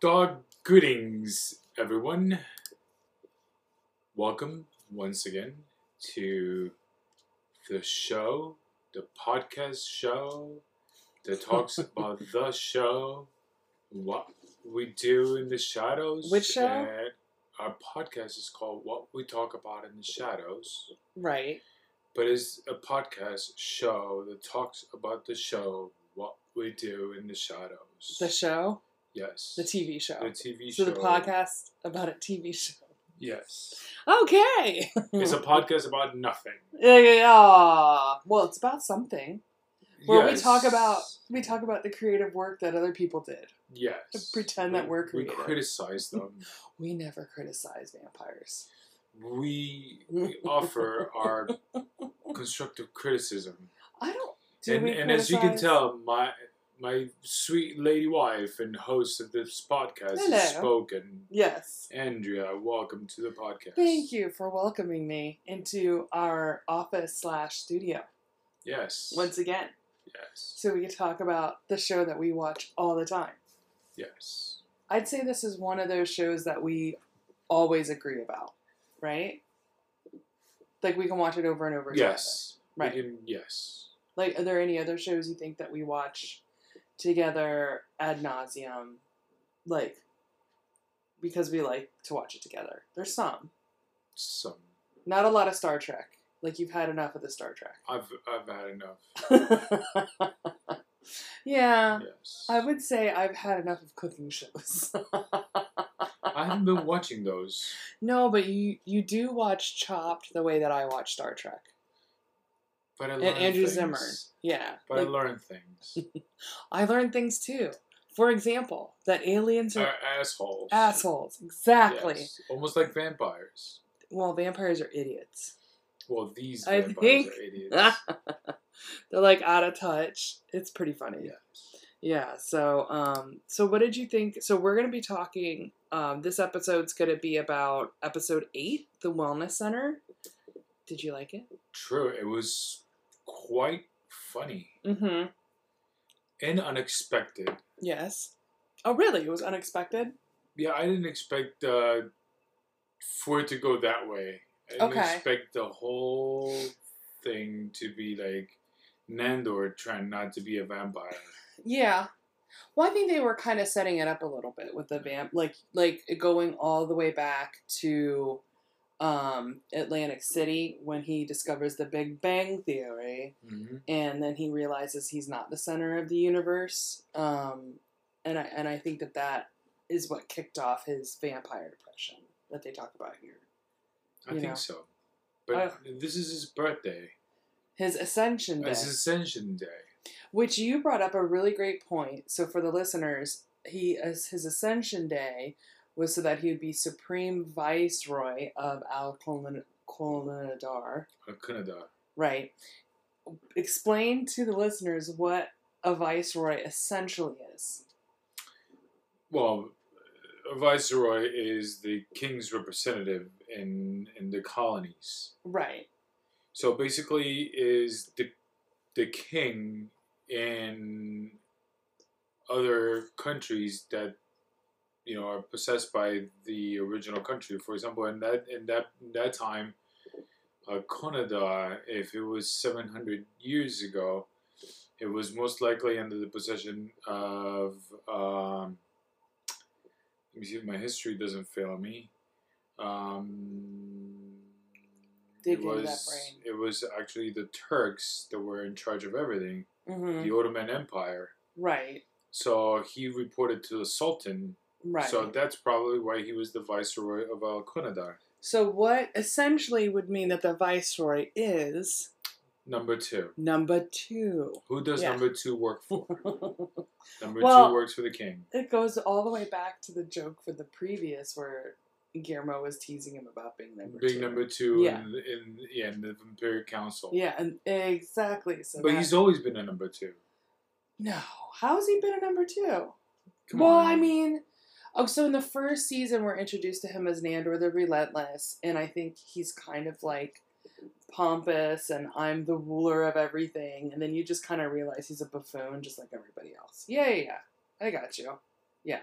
Dog greetings, everyone. Welcome once again to the show, the podcast show that talks about the show, what we do in the shadows. Which show? and our podcast is called What We Talk About in the Shadows, Right. but it's a podcast show that talks about the show, what we do in the shadows. The show, yes. the TV show. The TV show. so the podcast about a TV show. Yes. Okay. It's a podcast about nothing. Yeah. Well, it's about something. Where we talk about we talk about the creative work that other people did. Yes. to pretend that we're We criticize them. We never criticize vampires. we, we offer our constructive criticism. I don't. Do and we and as you can tell, my my sweet lady wife and host of this podcast Hello. has spoken. Yes. Andrea, welcome to the podcast. Thank you for welcoming me into our office slash studio Yes. once again, Yes. so we can talk about the show that we watch all the time. Yes. I'd say this is one of those shows that we always agree about, right? Like we can watch it over and over. Again. Yes. Right. can- yes. Like, are there any other shows you think that we watch together ad nauseum, like because we like to watch it together? There's some, Some. not a lot of Star Trek. Like you've had enough of the Star Trek. I've I've had enough. yeah, Yes. I would say I've had enough of cooking shows. I haven't been watching those. no, but you you do watch Chopped the way that I watch Star Trek. But I And learned Andrew things. Zimmer. Yeah. But I like, learned things. I learned things too. For example, that aliens are Are assholes. assholes. Exactly. Yes. Almost like vampires. Well, vampires are idiots. Well, these I vampires think- are idiots. They're like out of touch. It's pretty funny. yes. Yeah. So, um, so what did you think? So we're gonna be talking. Um, this episode's gonna be about episode eight, the Wellness Center. Did you like it? True. It was quite funny Mm-hmm. and unexpected. Yes. Oh, really? It was unexpected. Yeah, I didn't expect uh, for it to go that way. I didn't Okay. expect the whole thing to be like Nandor trying not to be a vampire. Yeah. Well, I think they were kind of setting it up a little bit with the vamp, like like going all the way back to um, Atlantic City when he discovers the Big Bang Theory, Mm-hmm. and then he realizes he's not the center of the universe. Um, and I and I think that that is what kicked off his vampire depression that they talk about here. I You think know. so. But Uh, this is his birthday. His Ascension Day. It's Ascension Day. Which you brought up a really great point. So for the listeners, he as his ascension day was so that he would be supreme viceroy of Al Quolanudar. Uh, Right. Explain to the listeners what a viceroy essentially is. Well, a viceroy is the king's representative in in the colonies. Right. So basically, is the the king in other countries that you know are possessed by the original country. For example, in that in that in that time, uh, Canada, if it was seven hundred years ago, it was most likely under the possession of. Um, let me see if my history doesn't fail me. Um, it was it was actually the Turks that were in charge of everything, hmm the Ottoman Empire. Right. So he reported to the Sultan. Right. So that's probably why he was the viceroy of Al Quolanudar. so what essentially would mean that the viceroy is Number two. number two. Who does Yeah. number two work for? Number Well- two works for the king. It goes all the way back to the joke for the previous where Guillermo was teasing him about being number Being two. number two Yeah. in, in yeah in the Imperial Council. Yeah, and exactly. So but that- he's always been a number two. no. How's he been a number two? Come well, on. I mean, oh, so in the first season we're introduced to him as Nandor the Relentless, and I think he's kind of like pompous and I'm the ruler of everything, and then you just kind of realize he's a buffoon, just like everybody else. Yeah, yeah, yeah. I got you. Yeah.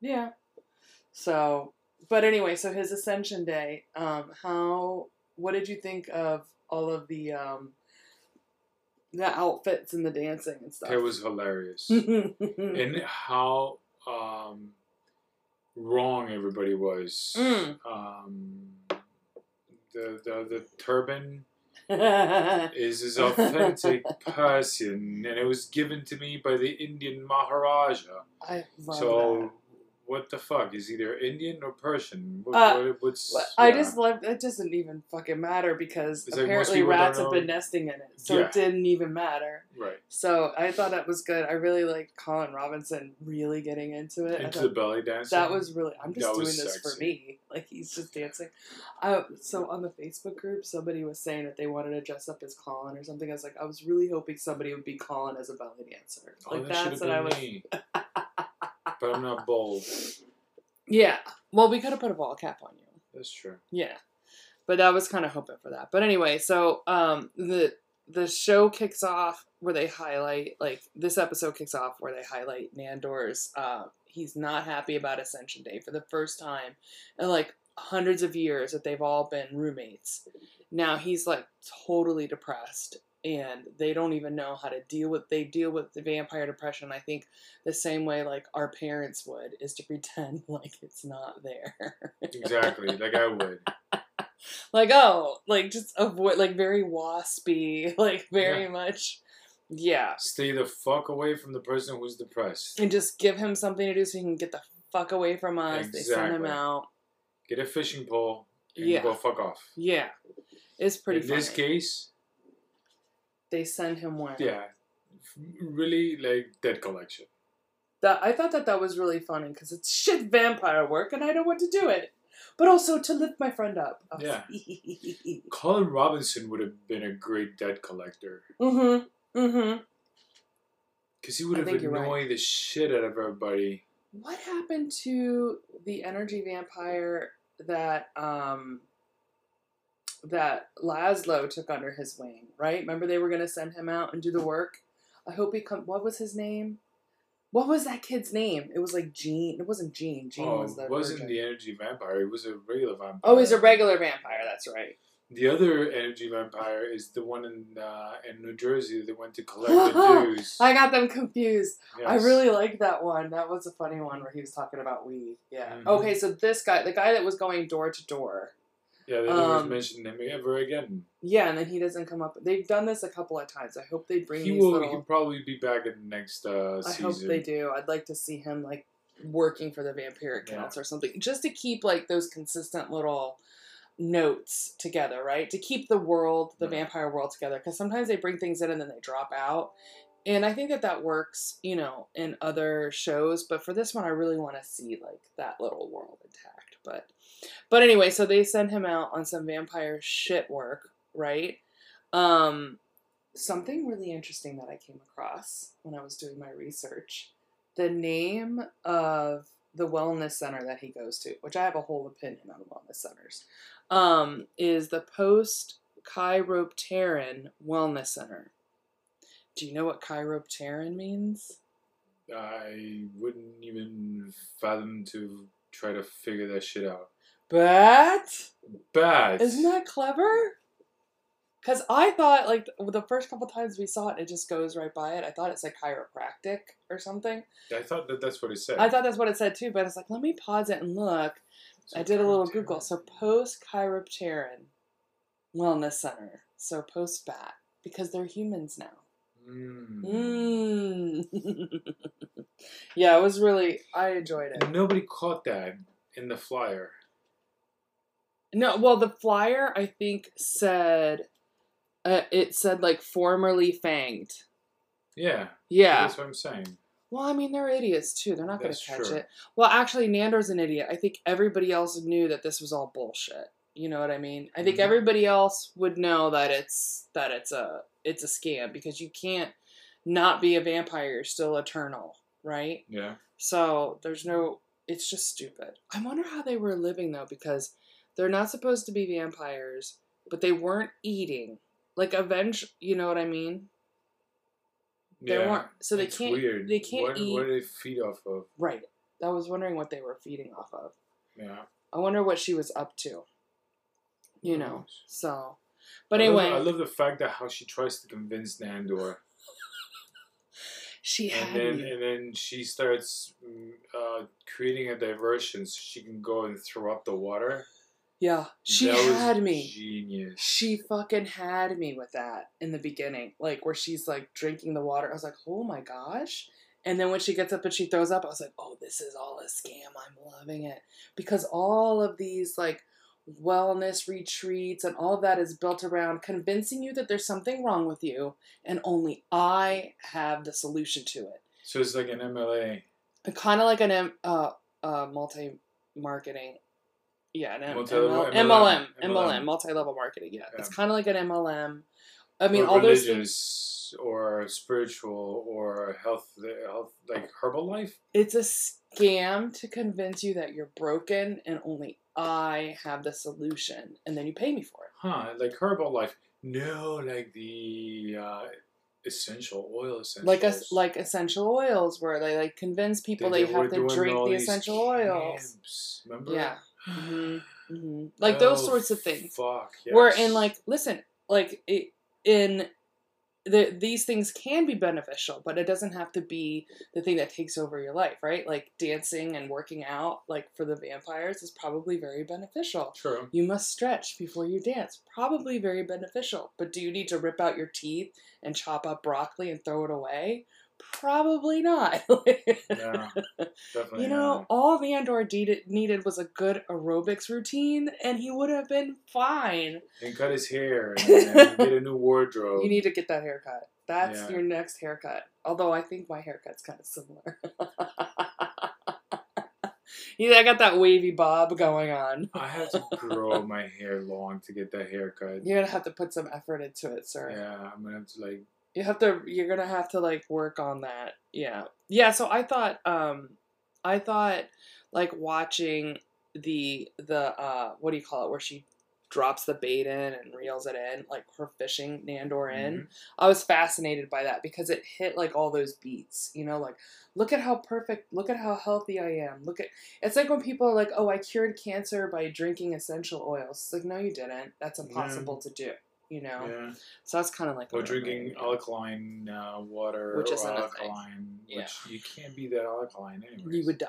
Yeah. So, but anyway, so his Ascension Day. Um, how? What did you think of all of the um, the outfits and the dancing and stuff? It was hilarious. and how um, wrong everybody was. Mm. Um, the, the the turban is his authentic Persian, and it was given to me by the Indian Maharaja. I love so, what the fuck is either Indian or Persian? What, Uh, what- what's that. I yeah. just love it. Doesn't even fucking matter because It's apparently don't rats have been nesting in it, so Yeah. it didn't even matter. right So I thought that was good. I really liked Colin Robinson really getting into it. Into the belly dancing. That was really. I'm just That doing this for me. Like he's just dancing. I, so on the Facebook group, somebody was saying that they wanted to dress up as Colin or something. I was like, I was really hoping somebody would be Colin as a belly dancer. Oh, Like that should that's what I was. but I'm not bold. Yeah. Well, we could have put a ball cap on you. That's true. Yeah. But I was kind of hoping for that. But anyway, so um the the show kicks off where they highlight like this episode kicks off where they highlight Nandor's uh he's not happy about Ascension Day for the first time in like hundreds of years that they've all been roommates. Now he's like totally depressed and they don't even know how to deal with they deal with the vampire depression I think the same way like our parents would is to pretend like it's not there. Exactly, like I would. like oh like just avoid like very waspy like very Yeah. much yeah Stay the fuck away from the person who's depressed. and just give him something to do so he can get the fuck away from us they send him out Get a fishing pole and Yeah. go fuck off. yeah it's pretty In funny this case, they send him one yeah, really like dead collection. that i thought that that was really funny because it's shit vampire work and i don't want to do it but also to lift my friend up was Yeah. Colin Robinson would have been a great dead collector mm-hmm mm-hmm because he would have annoyed right. the shit out of everybody. What happened to the energy vampire that um that Laszlo took under his wing, right? Remember they were gonna send him out and do the work? I hope he come what was his name? What was that kid's name? It was like Gene. It wasn't Gene. Gene oh, was the wasn't virgin. the energy vampire. It was a regular vampire. Oh, he's a regular vampire, that's right. The other energy vampire is the one in uh, in New Jersey that went to collect the dues. I got them confused. I really liked that one. That was a funny one where he was talking about weed. Yeah. Mhm. Okay, so this guy, the guy that was going door to door, yeah. They never um, mentioned him ever again. Yeah, and then he doesn't come up. They've done this a couple of times. I hope they bring He will. little. He'll probably be back in the next uh, I season. hope they do. I'd like to see him like working for the Vampiric Yeah. Council or something, just to keep like those consistent little notes together, right? To keep the world, the Right. vampire world together. Because sometimes they bring things in and then they drop out. And I think that that works, you know, in other shows. But for this one, I really want to see like that little world intact. But, but anyway, so they send him out on some vampire shit work, right? Um, something really interesting that I came across when I was doing my research. The name of the wellness center that he goes to, which I have a whole opinion on wellness centers, um, is the Post Chiropteran Wellness Center. Do you know what chiropteran means? I wouldn't even fathom to try to figure that shit out. But Bat. isn't that clever? Because I thought, like, the first couple times we saw it, it just goes right by it. I thought it said chiropractic or something. I thought that that's what it said. I thought that's what it said too, but it's like, let me pause it and look. I did a little Google. So post chiropteran wellness center. So post bat because they're humans now. Mm. Mm. yeah, it was really. I enjoyed it. Nobody caught that in the flyer. No, well, the flyer I think said uh, it said like formerly fanged. Yeah, Yeah. that's what I'm saying. Well, I mean, they're idiots too. They're not going to catch true. it. Well, actually, Nandor's an idiot. I think everybody else knew that this was all bullshit. You know what I mean? I think Mhm. everybody else would know that it's that it's a it's a scam because you can't not be a vampire. You're still eternal, right? Yeah. So there's no. It's just stupid. I wonder how they were living though, because they're not supposed to be vampires, but they weren't eating. Like avenge. You know what I mean? They yeah. weren't. So they can't. Weird. They can't what, eat. What do they feed off of? Right. I was wondering what they were feeding off of. Yeah. I wonder what she was up to. You Who know. So, but I love- anyway, I love the fact that how she tries to convince Nandor, she had and then and then she starts mm, uh, creating a diversion so she can go and throw up the water. Yeah, she That had me. Genius. She fucking had me with that in the beginning, like where she's like drinking the water. I was like, oh my gosh. And then when she gets up and she throws up, I was like, oh, this is all a scam. I'm loving it. Because all of these like wellness retreats and all of that is built around convincing you that there's something wrong with you and only I have the solution to it. So it's like an MLA. Kind of like an uh, uh, multi marketing. Yeah, an M- Multi-level ML- MLM. MLM, MLM, multi level marketing. Yeah, it's kind of like an MLM. I mean, or all those things. religious or spiritual or health, health like Herbalife. It's a scam to convince you that you're broken and only I have the solution, and then you pay me for it. Huh? Like Herbalife. No, like the uh, essential oil essentials. Like us, like essential oils, where they like convince people they, were have to drink the essential oils. camps, Remember? Yeah. Hmm hmm Like those Oh, sorts of things. Fuck. Where in like, listen, like it, in the, these things can be beneficial, but it doesn't have to be the thing that takes over your life, right? Like dancing and working out, like for the vampires, is probably very beneficial. True. You must stretch before you dance. Probably very beneficial. But do you need to rip out your teeth and chop up broccoli and throw it away? Probably not. Yeah. You know, not. all Nandor needed, needed was a good aerobics routine, and he would have been fine. and cut his hair and, and get a new wardrobe. You need to get that haircut. That's Yeah. your next haircut. Although I think my haircut's kind of similar. yeah, I got that wavy bob going on. I have to grow my hair long to get that haircut. You're gonna have to put some effort into it, sir. Yeah, I'm gonna have to like. You have to you're gonna have to like work on that. Yeah. Yeah, so I thought um I thought like watching the the uh what do you call it, where she drops the bait in and reels it in, like her fishing Nandor in. Mhm. I was fascinated by that because it hit like all those beats, you know, like look at how perfect, look at how healthy I am. Look at it's like when people are like, "Oh, I cured cancer by drinking essential oils." It's like, "No, you didn't. That's impossible to do." You know. Yeah. So that's kind of like Or drinking alkaline uh, water, Which isn't a thing. alkaline, Yeah. which you can't be that alkaline anyway. You would die.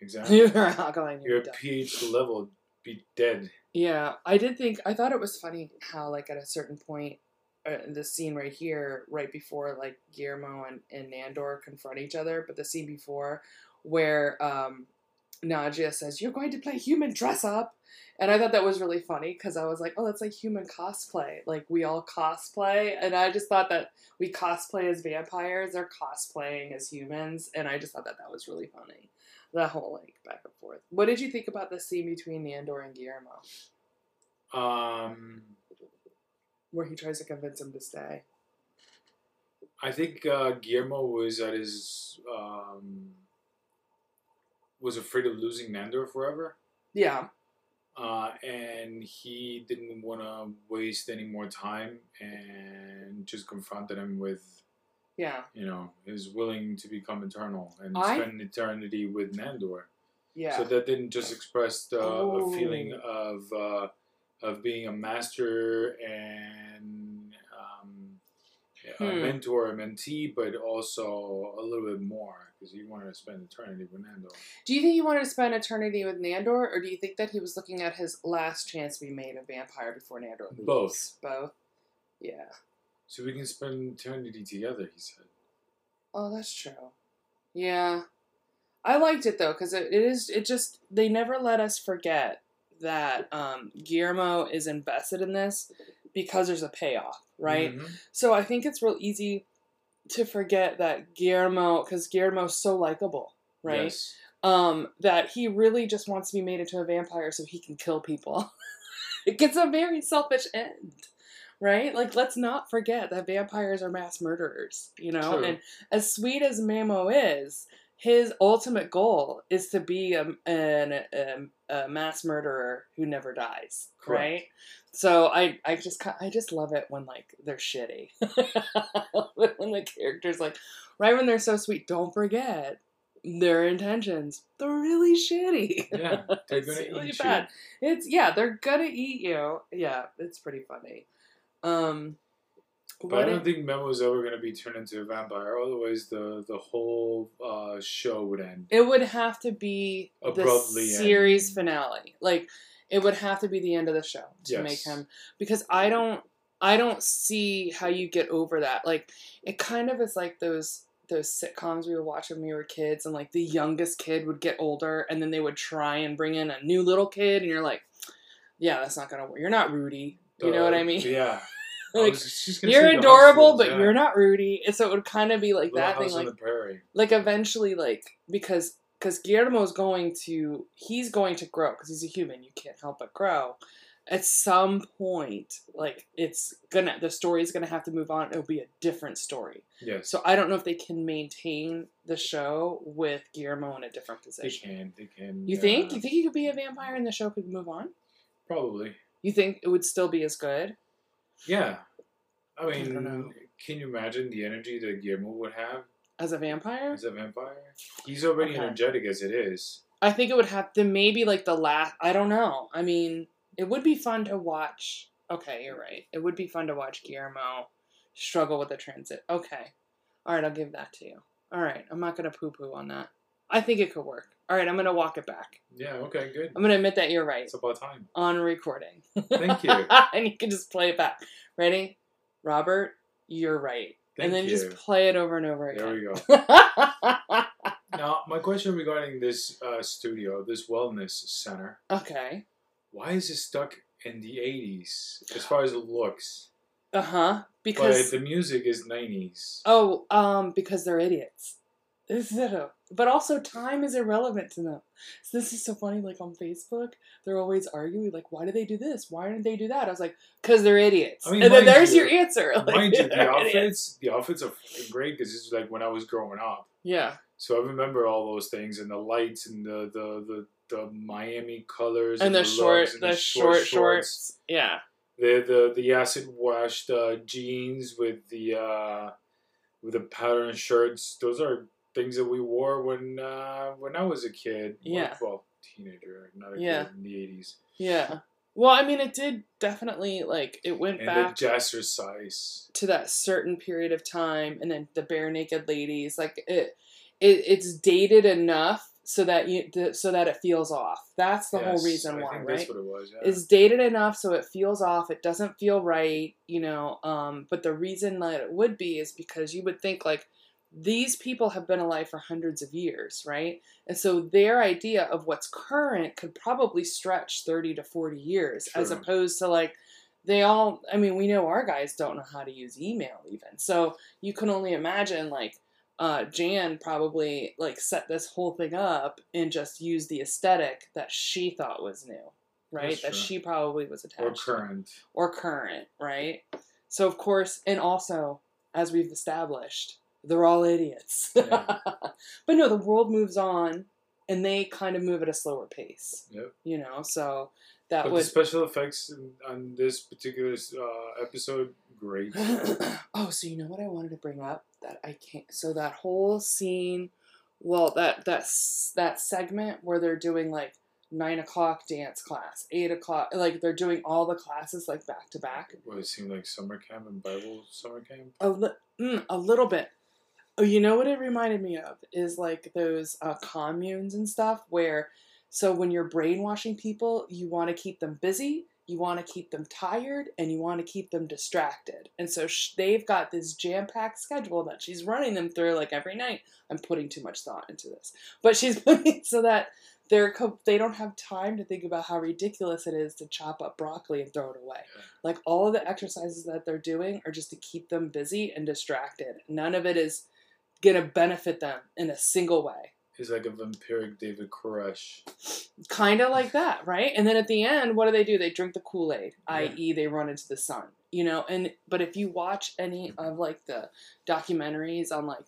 exactly. You're alkaline. You Your would die. pH level would be dead. Yeah, I did think I thought it was funny how like at a certain point uh, the scene right here, right before like Guillermo and, and Nandor confront each other, but the scene before where um, Nadja says, "You're going to play human dress up," and I thought that was really funny because I was like, "Oh, that's like human cosplay. Like we all cosplay," and I just thought that we cosplay as vampires, they're cosplaying as humans, and I just thought that that was really funny. The whole like back and forth. What did you think about the scene between Nandor and Guillermo? Um, where he tries to convince him to stay. I think uh, Guillermo was at his um, was afraid of losing Nandor forever, Yeah. uh, and he didn't want to waste any more time and just confronted him with Yeah. you know is willing to become eternal and I- spend eternity with Nandor. Yeah. So that didn't just express uh, Oh. a feeling of uh, of being a master and um, a Hmm. mentor, a mentee, but also a little bit more because he wanted to spend eternity with Nandor. do you think he wanted to spend eternity with Nandor, or do you think that he was looking at his last chance to be made a vampire before Nandor leaves? Both. Both. Yeah. So we can spend eternity together, he said. Oh, that's true. Yeah. I liked it though because it, it is it just they never let us forget that um, Guillermo is invested in this because there's a payoff, right? Mhm. So I think it's real easy to forget that Guillermo, because Guillermo's so likable, right? Yes. Um, that he really just wants to be made into a vampire so he can kill people. it gets a very selfish end, right? Like, let's not forget that vampires are mass murderers, you know? True. And as sweet as Mamo is, his ultimate goal is to be a, an, a, a mass murderer who never dies, Correct. right? So I, I just I just love it when like they're shitty. when the characters like right when they're so sweet, don't forget their intentions they're really shitty. Yeah, they're it's gonna really eat bad. It's yeah, they're gonna eat you. Yeah, it's pretty funny. Um. But what I don't it- think Memo's ever gonna be turned into a vampire. Otherwise, the the whole uh, show would end. it would have to be Abruptly the series finale. Like it would have to be the end of the show to Yes. make him because I don't I don't see how you get over that. Like it kind of is like those those sitcoms we would watch when we were kids and like the youngest kid would get older and then they would try and bring in a new little kid and you're like yeah that's not gonna work you're not rudy you know what i mean Uh, Yeah. Like you're adorable but yeah. you're not rudy and so it would kind of be like Little that thing like like eventually like because because guillermo's going to he's going to grow because he's a human you can't help but grow at some point like it's gonna the story's gonna have to move on it'll be a different story Yes. so i don't know if they can maintain the show with guillermo in a different position. they position can. They can. you think you think he could be a vampire and the show could move on Probably. you think it would still be as good Yeah. I I mean, don't can you imagine the energy that Guillermo would have as a vampire as a vampire? He's already Okay. energetic as it is. I think it would have to maybe like the last. I don't know. I mean, it would be fun to watch. Okay, you're right. It would be fun to watch Guillermo struggle with the transit. Okay, all right, I'll give that to you. All right, I'm not gonna poo poo on that. I think it could work. All right, I'm gonna walk it back. Yeah. Okay. Good. I'm gonna admit that you're right It's about time. on recording. Thank you. and you can just play it back. Ready, Robert? You're right. Thank and then you. just play it over and over again. there we go. Now, my question regarding this uh, studio, this wellness center, okay. why is it stuck in the 80s as far as it looks? Uh huh. But Because the music is 90s. Oh, um, because they're idiots. Is it a, but also time is irrelevant to them. So this is so funny. Like on Facebook, they're always arguing, like, "Why do they do this? Why didn't they do that?" I was like, "Cause they're idiots." I mean, and then there's you- your answer. Like, Mind you, the outfits, idiots. the outfits are great because it's like when I was growing up. Yeah, So I remember all those things and the lights and the the the, the Miami colors and the looks short, and the short shorts. Yeah, the the the acid washed uh, jeans with the uh, with the pattern shirts. Those are things that we wore when uh, when I was a kid. Yeah. Well, teenager, not a Yeah. kid in the eighties. yeah. Well, I mean, it did definitely like it went And back the jazzercise. to that certain period of time and then the Barenaked Ladies like it, it it's dated enough so that you so that it feels off that's the whole reason I why think right That's what it was. Yeah. is dated enough so it feels off it doesn't feel right you know um but the reason that it would be is because you would think like these people have been alive for hundreds of years right and so their idea of what's current could probably stretch 30 to 40 years as opposed to like they all i mean we know our guys don't know how to use email even so you can only imagine like uh, Jan probably like set this whole thing up and just used the aesthetic that she thought was new, right? That's that true. she probably was or attached to current. or current, right? So of course, and also as we've established, they're all idiots. Yeah. but no, the world moves on, and they kind of move at a slower pace. Yep. You know, so that But would. the special effects in, on this particular uh, episode, great. oh, so you know what I wanted to bring up that I can't. So that whole scene, well, that that that segment where they're doing like nine o'clock dance class, eight o'clock, like they're doing all the classes like back to back. What it seemed like summer camp and Bible summer camp. A li- mm, a little bit. Oh, you know what it reminded me of is like those uh, communes and stuff where, so when you're brainwashing people, you want to keep them busy, you want to keep them tired, and you want to keep them distracted. And so sh- they've got this jam packed schedule that she's running them through like every night. I'm putting too much thought into this, but she's putting it so that they're co- they don't have time to think about how ridiculous it is to chop up broccoli and throw it away. Like all of the exercises that they're doing are just to keep them busy and distracted. None of it is to benefit them in a single way. He's like a vampiric David Koresh. Kind of like that, right? And then at the end, what do they do? They drink the Kool Aid, Yeah. i.e., they run into the sun. You know, and but if you watch any of like the documentaries on like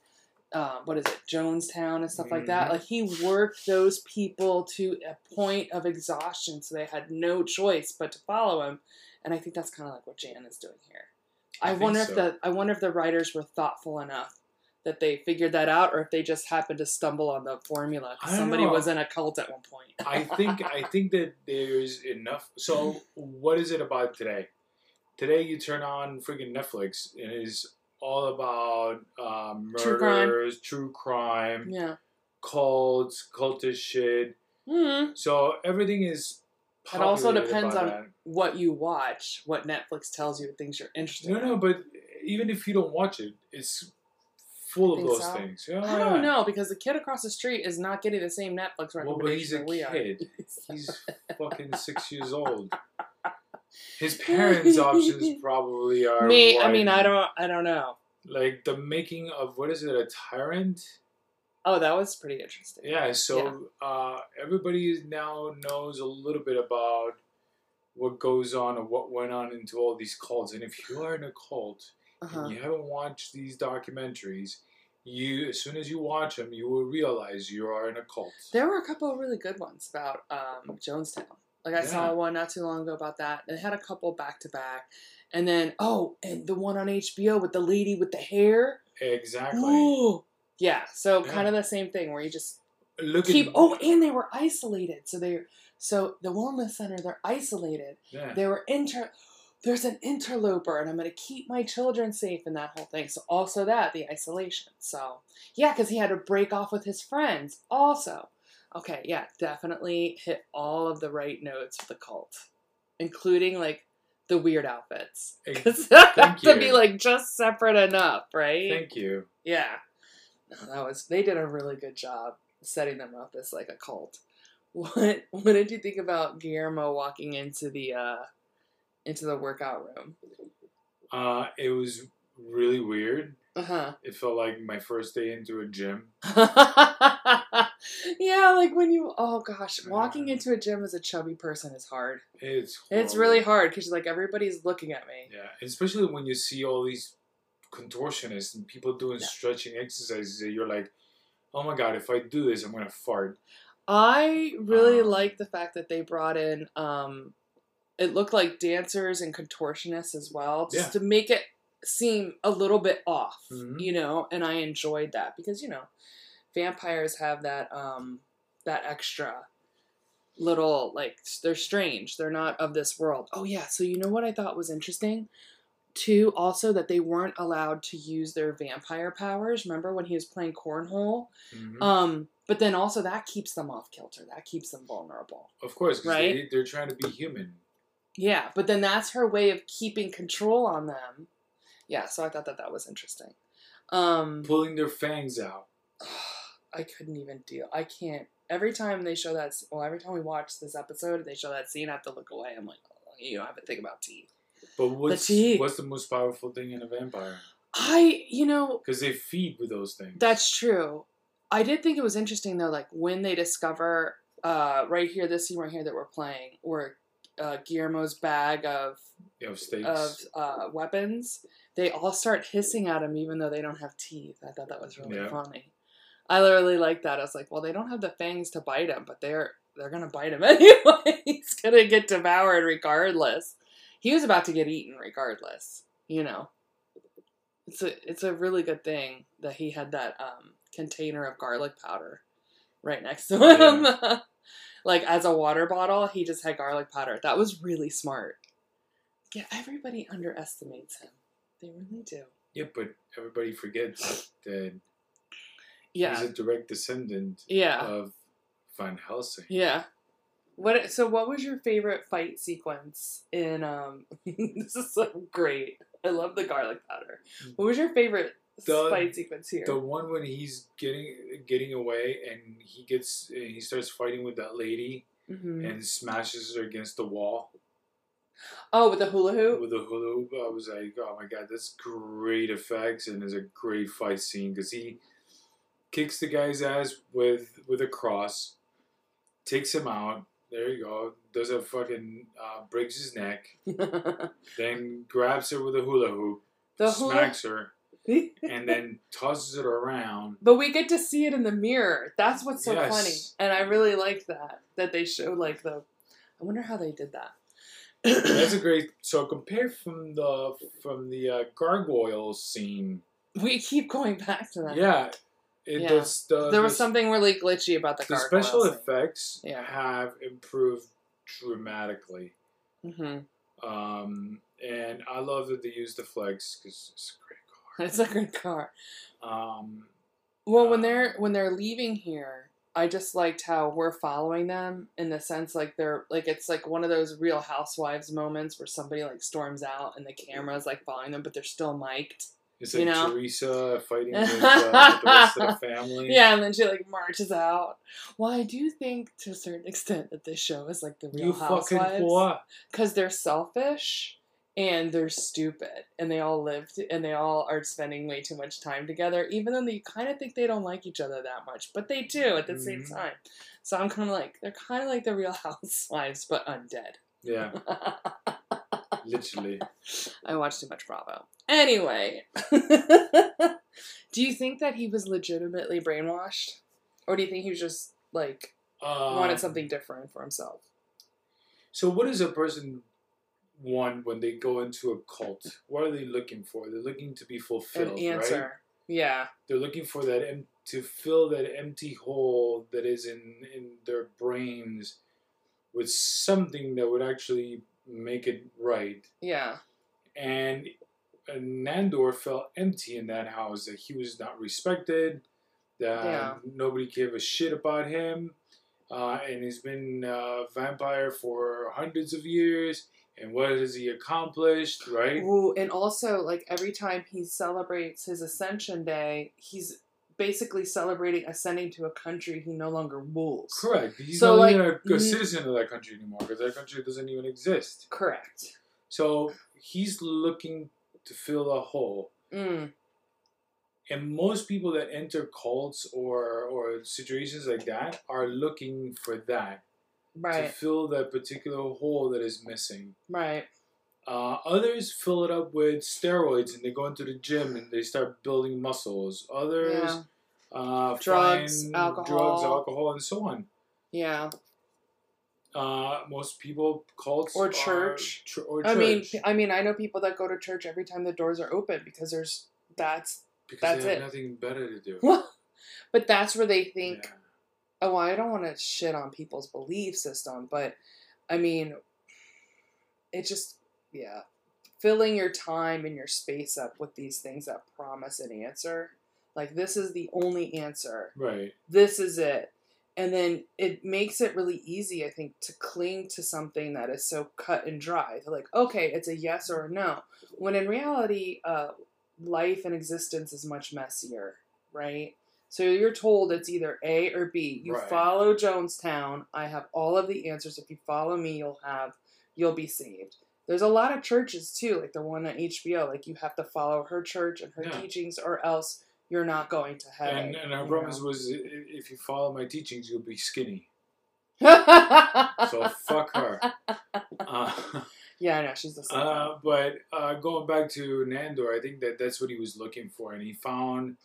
uh, what is it, Jonestown and stuff like that, Mhm. like he worked those people to a point of exhaustion, so they had no choice but to follow him. And I think that's kind of like what Jan is doing here. I I, wonder so. if the I wonder if the writers were thoughtful enough that they figured that out, or if they just happened to stumble on the formula. Somebody know. was in a cult at one point. I think I think that there's enough. So what is it about today? Today you turn on freaking Netflix and it's all about um, True crime. murders, true crime, yeah. cults, cultish shit. hmm So everything is. It also depends on that. what you watch, what Netflix tells you, things you're interested No, in. no, but even if you don't watch it, it's full of those so? things. Yeah. I don't know because the kid across the street is not getting the same Netflix Well, but he's recommendation a we are. kid. He's fucking six years old. His parents' options probably are. Me, I mean, I don't, I don't know. like the making of what is it a tyrant Oh, that was pretty interesting. yeah so uh everybody now knows a little bit about what goes on or what went on into all these cults and if you are in a cult Uh-huh. and you haven't watched these documentaries you as soon as you watch them you will realize you are in a cult There were a couple of really good ones about um, Jonestown. Like I Yeah. saw one not too long ago about that. They had a couple back to back, and then oh, and the one on HBO with the lady with the hair. exactly Ooh, yeah. So Yeah. kind of the same thing where you just look keep. at Oh, and they were isolated. So they, so the wellness center, they're isolated. yeah. They were inter. There's an interloper, and I'm going to keep my children safe in that whole thing. So also that the isolation. So yeah, because he had to break off with his friends. Also, okay, yeah, definitely hit all of the right notes with the cult, including like the weird outfits. Hey, Because that have thank to be like just separate enough, right? thank you Yeah. No, that was they did a really good job setting them up as like a cult. What what did you think about Guillermo walking into the uh into the workout room? uh it was really weird Uh-huh. it felt like my first day into a gym yeah, like when you oh gosh, walking into a gym as a chubby person is hard. it's It's really hard because like everybody's looking at me. Yeah, especially when you see all these contortionists and people doing Yeah. stretching exercises, that you're like, oh my god, if I do this, I'm gonna fart. I really Um, like the fact that they brought in um it looked like dancers and contortionists as well just Yeah. to make it seem a little bit off, Mhm. you know, and I enjoyed that because you know, vampires have that um that extra little like they're strange. They're not of this world. Oh yeah, so you know what I thought was interesting? Too, also that they weren't allowed to use their vampire powers. Remember when he was playing cornhole? Mhm. Um, but then also that keeps them off kilter. That keeps them vulnerable. of course, right? they, they're trying to be human. Yeah, but then that's her way of keeping control on them. Yeah, so I thought that that was interesting. Um, Pulling their fangs out. I couldn't even deal. I can't. Every time they show that, well, every time we watch this episode, they show that scene. I have to look away. I'm like, oh, you know, I have to think about teeth. But what's teeth. what's the most powerful thing in a vampire? I, you know, Because they feed with those things. That's true. I did think it was interesting though, like when they discover uh, right here, this scene right here that we're playing, where uh, Guillermo's bag of you know, steaks. of uh, weapons, they all start hissing at him even though they don't have teeth. I thought that was really Yeah. funny. I literally liked that. I was like, well, they don't have the fangs to bite him, but they're they're gonna bite him anyway. He's gonna get devoured regardless. He was about to get eaten regardless. You know, it's a it's a really good thing that he had that um, container of garlic powder right next to him. like as a water bottle, he just had garlic powder. That was really smart. Yeah, everybody underestimates him. They really do. yeah, but everybody forgets that Yeah. he's a direct descendant Yeah. of Van Helsing. Yeah. What so what was your favorite fight sequence in um this is so great. I love the garlic powder. What was your favorite The- fight sequence here? The one when he's getting getting away and he gets he starts fighting with that lady Mhm. and smashes her against the wall Oh, with the hula hoop? with a hula hoop. I was like, oh my god, that's great effects and it's a great fight scene because he kicks the guy's ass with with a cross, takes him out. There you go. Does a fucking uh, breaks his neck. Then grabs her with a hula hoop, hula smacks her, and then tosses it around. But we get to see it in the mirror. That's what's so Yes. funny. And I really like that. That they showed like the I wonder how they did that. That's a great. So compare from the from the uh, gargoyle scene We keep going back to that. Yeah, it Yeah. does. The, There was the- something really glitchy about the, The special gargoyle effects Yeah. have improved dramatically. hmm Um, and I love that they use the flags because it's It's a good car. Um, Well, when Uh, they're when they're leaving here, I just liked how we're following them in the sense like they're like it's like one of those Real Housewives moments where somebody like storms out and the camera's like following them, but they're still mic'd. it's like know? Teresa fighting with, uh, the rest of the family. Yeah, and then she like marches out. Well, I do think to a certain extent that this show is like the Real You Housewives because they're selfish and they're stupid and they all lived and they all are spending way too much time together even though you kind of think they don't like each other that much but they do at the same Mhm. time. So i'm kind of like they're kind of like the real housewives but undead. Yeah, literally. i watched too much bravo. Anyway do you think that he was legitimately brainwashed? Or do you think he was just like Um, wanted something different for himself? So, what does a person want when they go into a cult? What are they looking for? They're looking to be fulfilled, an answer right? yeah They're looking for that em- to fill that empty hole that is in in their brains with something that would actually make it right. yeah And Nandor felt empty in that house. That he was not respected. That Yeah. nobody gave a shit about him. Uh, and he's been a vampire for hundreds of years. And what has he accomplished? Right? Ooh, and also like every time he celebrates his ascension day, he's basically celebrating ascending to a country he no longer rules. Correct. He's So, not like, even a, a citizen of that country anymore because that country doesn't even exist. Correct. So he's looking to fill a hole. Mm, And most people that enter cults or or situations like that are looking for that to fill that particular hole that is missing. Right. Uh, others fill it up with steroids and they go into the gym and they start building muscles. Others Yeah. uh, Drugs, find alcohol. drugs, alcohol, and so on. Yeah. Uh, most people cults Or church. or I mean, I mean, I know people that go to church every time the doors are open because there's that's because that's it. nothing better to do. but that's where they think Yeah. Oh, I don't want to shit on people's belief system, but I mean, it just, yeah, filling your time and your space up with these things that promise an answer. Like, this is the only answer. Right. This is it. And then it makes it really easy, I think, to cling to something that is so cut and dry. They're like, okay, it's a yes or a no. When in reality, uh, life and existence is much messier, right? So you're told it's either A or B. You Right. follow Jonestown. I have all of the answers. If you follow me, you'll have you'll be saved. There's a lot of churches too, like the one on HBO. Like you have to follow her church and her Yeah. teachings, or else you're not going to heaven. And, and her you promise know? was, if you follow my teachings, you'll be skinny. So so fuck her. Uh, yeah, I know she's the same. uh, but uh, going back to Nandor, I think that that's what he was looking for, and he found,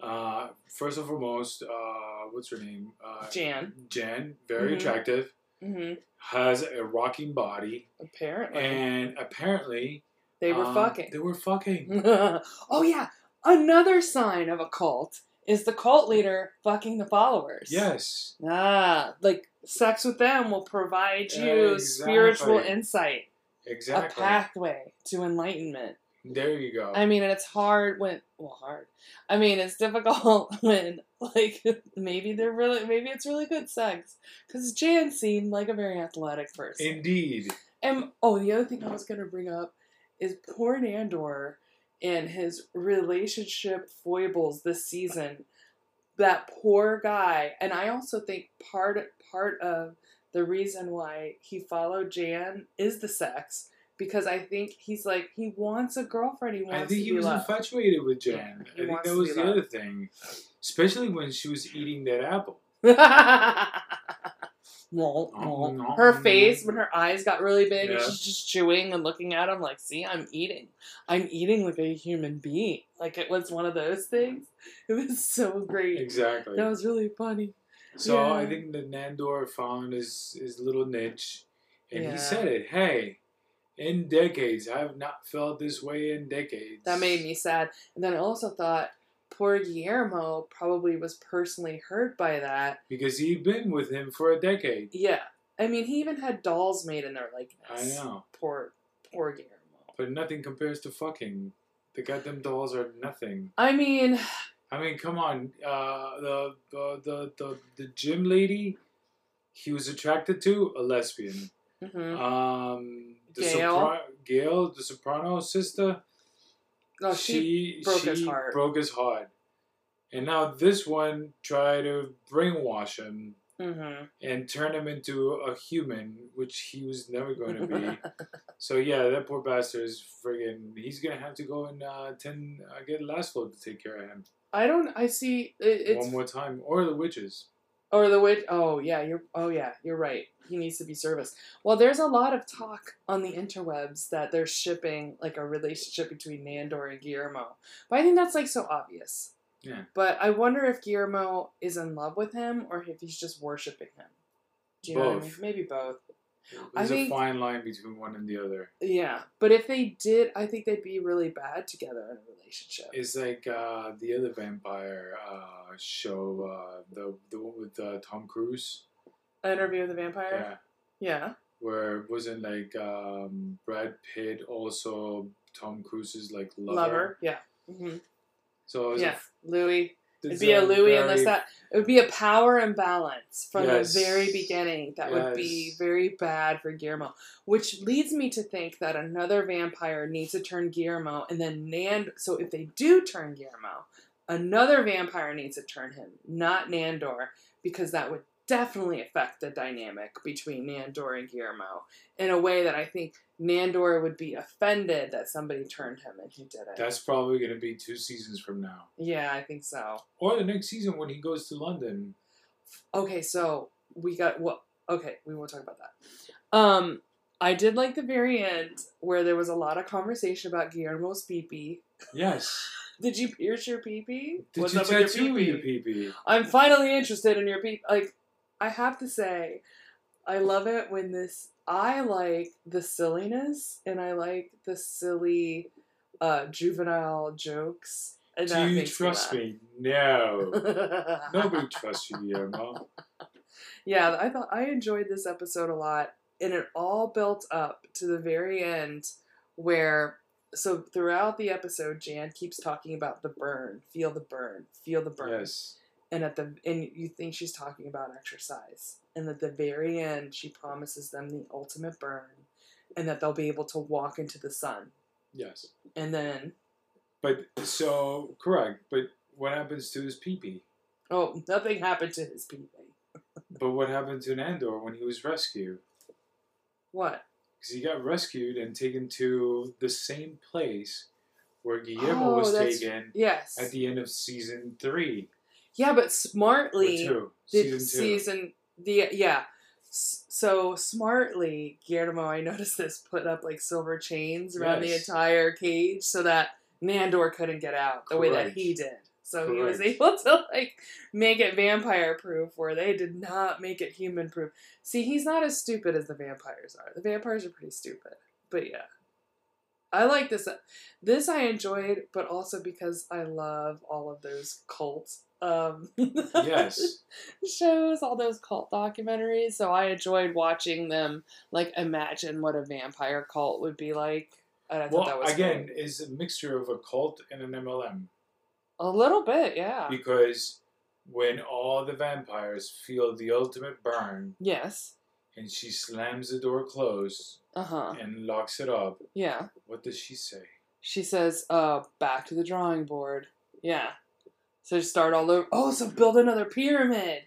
uh, first and foremost, uh, what's her name? Uh, Jan. Jan, very Mhm. attractive, hmm has a rocking body, Apparently, and apparently they were um, fucking. They were fucking. oh yeah, another sign of a cult is the cult leader fucking the followers. yes. Ah, like sex with them will provide you spiritual insight, Exactly. a pathway to enlightenment. There you go. I mean, and it's hard when well, hard. I mean, it's difficult when like maybe they're really maybe it's really good sex because Jan seemed like a very athletic person. Indeed. And oh, the other thing I was gonna bring up is poor Nandor and his relationship foibles this season. That poor guy, and I also think part part of the reason why he followed Jan is the sex because I think he's like he wants a girlfriend. He wants I think he was loved. infatuated with Jan. he I think that was the loved. other thing. Especially when she was eating that apple. Womp, Nom, womp. nom, her face when her eyes got really big and she's just chewing and looking at him like, see, I'm eating. I'm eating like a human being. Like it was one of those things. It was so great. Exactly. That was really funny. So I think that Nandor found his his little niche, and Yeah. he said it. Hey, in decades. I have not felt this way in decades. That made me sad. And then I also thought poor Guillermo probably was personally hurt by that. because he'd been with him for a decade. Yeah. I mean, he even had dolls made in their likeness. I know, Poor, poor Guillermo. but nothing compares to fucking. The goddamn dolls are nothing. I mean, I mean, come on. Uh, the, the the the the gym lady, he was attracted to a lesbian. mhm. Um, the Gail? Sopra- Gail, the soprano sister. no, she, broke his heart. broke his heart. And now this one tried to brainwash him hmm and turn him into a human, which he was never going to be. so yeah, that poor bastard is friggin' He's gonna have to go and uh, tend, uh, get Laszlo to take care of him I don't. I see. It, it's one more time, or the witches. Or the witch. Oh yeah, you're. Oh yeah, you're right. He needs to be serviced. Well, there's a lot of talk on the interwebs that they're shipping like a relationship between Nandor and Guillermo, but I think that's like so obvious. Yeah. But I wonder if Guillermo is in love with him or if he's just worshiping him. Do you know what I mean? Both. Maybe both. I There's think- a fine line between one and the other. Yeah, but if they did, I think they'd be really bad together in a relationship. It's like uh, the other vampire uh, show, uh, the the one with uh, Tom Cruise. An Interview with the Vampire. Yeah. Yeah. where it wasn't like um, Brad Pitt also Tom Cruise's like lover. Lover. Yeah. hmm So it was Yeah. Louis. It'd be a Louis unless very- that it would be a power imbalance from Yes. the very beginning. That would be very bad for Guillermo. Which leads me to think that another vampire needs to turn Guillermo, and then Nand. So if they do turn Guillermo, another vampire needs to turn him, not Nandor, because that would definitely affect the dynamic between Nandor and Guillermo in a way that I think Nandor would be offended that somebody turned him and he did it. That's probably going to be two seasons from now, yeah, I think so. or the next season when he goes to London. Okay, so we got what? Okay, we won't talk about that. Um, I did like the very end where there was a lot of conversation about Guillermo's pee Yes. Did you pierce your pee Did What's you up with your your pee-pee? I'm finally interested in your pee. Like, I have to say, I love it when this. I like the silliness, and I like the silly, uh, juvenile jokes. And Do you trust me? No. Nobody trusts you, Guillermo. yeah, I thought I enjoyed this episode a lot, and it all built up to the very end, where so throughout the episode, Jan keeps talking about the burn, feel the burn, feel the burn, Yes. And at the and you think she's talking about exercise, and at the very end, she promises them the ultimate burn, and that they'll be able to walk into the sun, Yes. and then But so correct. But what happens to his pee-pee? oh, nothing happened to his pee. But what happened to Nandor when he was rescued? What? Because he got rescued and taken to the same place where Guillermo Oh, was taken Yes. at the end of season three yeah, but smartly. two. the Season two. season the yeah so smartly guillermo i noticed this put up like silver chains around the entire cage so that nandor couldn't get out the way that he did so he was able to like make it vampire proof where they did not make it human proof see he's not as stupid as the vampires are the vampires are pretty stupid but yeah I like this. Uh, this I enjoyed, but also because I love all of those cult um, Yes. shows, all those cult documentaries. So I enjoyed watching them like imagine what a vampire cult would be like. And I thought that Well, was again, fun. it's a mixture of a cult and an MLM a little bit, yeah. because when all the vampires feel the ultimate burn Yes. and she slams the door closed Uh huh. and locks it up, Yeah. what does she say? She says, "Uh, back to the drawing board." Yeah. So start all over. Oh, so build another pyramid.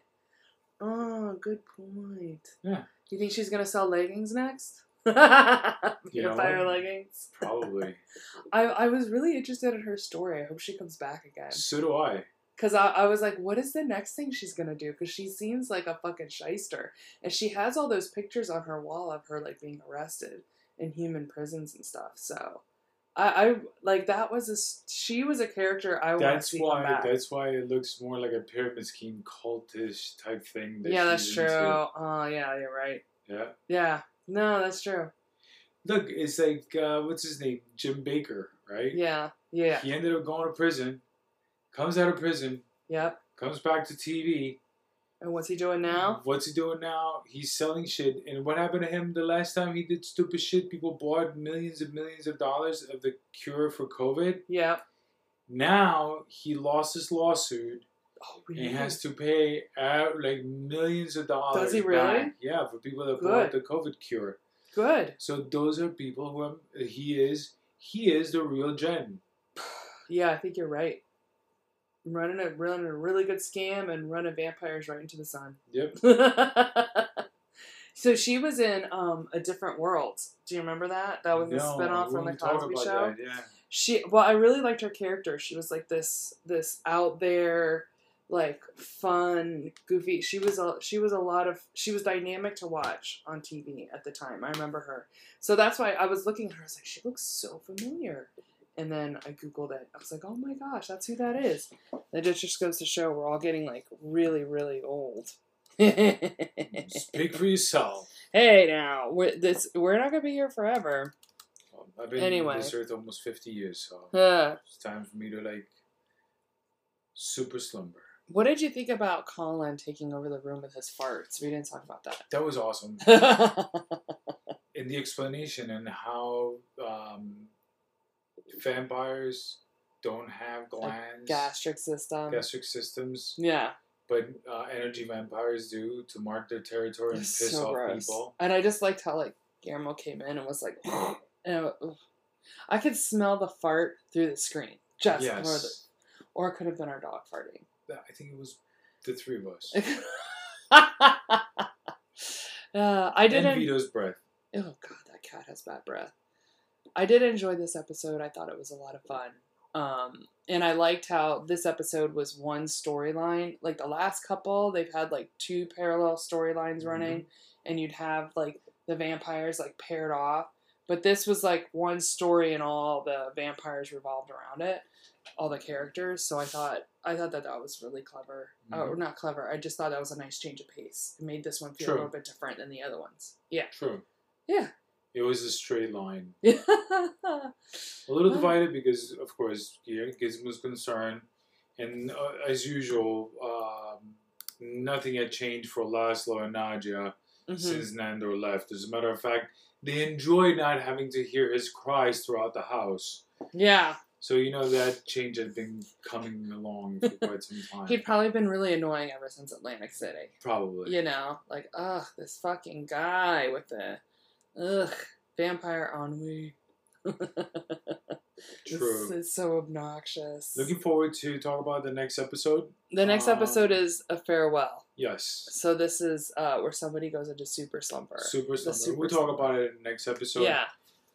Oh, good point. Yeah. You think she's gonna sell leggings next? Vampire leggings. Probably. I, I was really interested in her story. I hope she comes back again. so do I. Because I, I was like, what is the next thing she's going to do? Because she seems like a fucking shyster. And she has all those pictures on her wall of her, like, being arrested in human prisons and stuff. So, I, I like, that was a she was a character I want to That's see why. come back. That's why it looks more like a pyramid scheme, cultish type thing. That yeah, that's true. into. Oh, yeah, you're right. Yeah. Yeah. No, that's true. look, it's like uh, what's his name, Jim Bakker, right? Yeah. Yeah. He ended up going to prison, comes out of prison, Yep. comes back to TV. And what's he doing now? Mm, what's he doing now? He's selling shit. And what happened to him the last time he did stupid shit? People bought millions and millions of dollars of the cure for COVID. Yeah. Now he lost his lawsuit Oh, and he has to pay out like millions of dollars. Does he really? back. Yeah, for people that Good. bought the COVID cure. Good. So those are people who are, he is. He is the real Jan. Yeah, I think you're right. Running a running a really good scam and running vampires right into the sun. Yep. so she was in um, a different world. Do you remember that? That was a No, spinoff from the Cosby Show. that, Yeah. She well, I really liked her character. She was like this this out there, like fun, goofy. She was a she was a lot of she was dynamic to watch on TV at the time. I remember her. So that's why I was looking at her. I was like, she looks so familiar. And then I googled it. I was like, oh my gosh, that's who that is. That just just goes to show we're all getting like really really old. Speak for yourself. hey now, we're this we're not gonna be here forever. I've been Anyway. on this earth almost 50 years, so Uh, it's time for me to like super slumber. What did you think about Colin taking over the room with his farts? We didn't talk about That That was awesome. In the explanation and how um, vampires don't have glands, Gastric system. gastric systems, Yeah. but uh, energy vampires do to mark their territory and It's piss so off gross. people. And I just liked how like Guillermo came in and was like, and I. I could smell the fart through the screen. Just yes. or, the, or it could have been our dog farting. I think it was the three of us. uh, I didn't. and Vito's breath. Oh god, that cat has bad breath. I did enjoy this episode. I thought it was a lot of fun. Um, and I liked how this episode was one storyline. Like the last couple, they've had like two parallel storylines running, and you'd have like the vampires like paired off. But this was like one story, and all the vampires revolved around it, all the characters. So I thought I thought that that was really clever. Uh, or not clever. I just thought that was a nice change of pace. It made this one feel True. a little bit different than the other ones. Yeah. True. Yeah. It was a straight line. A little divided because, of course, Gizmo's concerned, and uh, as usual, um, nothing had changed for Laszlo and Nadja Mhm. since Nandor left. As a matter of fact, they enjoy not having to hear his cries throughout the house. Yeah. So you know that change had been coming along for quite some time. He'd probably been really annoying ever since Atlantic City. Probably. You know, like, ugh, this fucking guy with the, ugh, vampire ennui. True. This is so obnoxious. Looking forward to talk about the next episode. the next um, episode is a farewell. Yes. So this is uh, where somebody goes into super slumber. Super Slumber. super We'll talk about it in the next episode. yeah,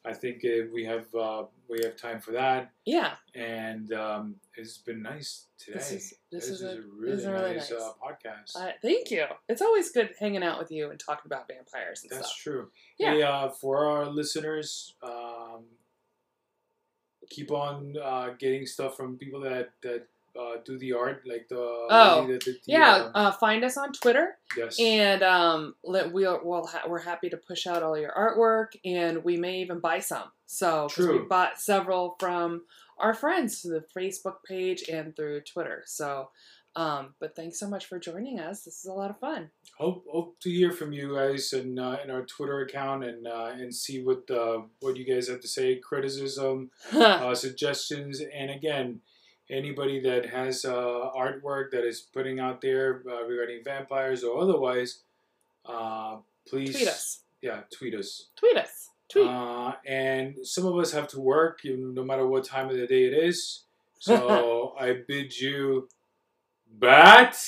I think uh, we have uh, we have time for that, yeah. and um, it's been nice today. This is this, is, a, really, is a really nice, nice. Uh, podcast. Uh, thank you. It's always good hanging out with you and talking about vampires and stuff. That's stuff. true. Yeah. Hey, uh, for our listeners, um, keep on uh, getting stuff from people that that uh, do the art, like the Oh, that the, Yeah, uh, uh, find us on Twitter. yes, And um, let, we'll, we'll ha- we're happy to push out all your artwork, and we may even buy some. So 'cause we bought several from our friends through the Facebook page and through Twitter. So, um, but thanks so much for joining us. This is a lot of fun. hope hope to hear from you guys and uh, in our Twitter account and uh, and see what uh, what you guys have to say, criticism, uh, suggestions, and again, anybody that has uh, artwork that is putting out there uh, regarding vampires or otherwise, uh, please Tweet us. Yeah, tweet us. Tweet us. Tweet. Uh, and some of us have to work, no matter what time of the day it is. So I bid you bat.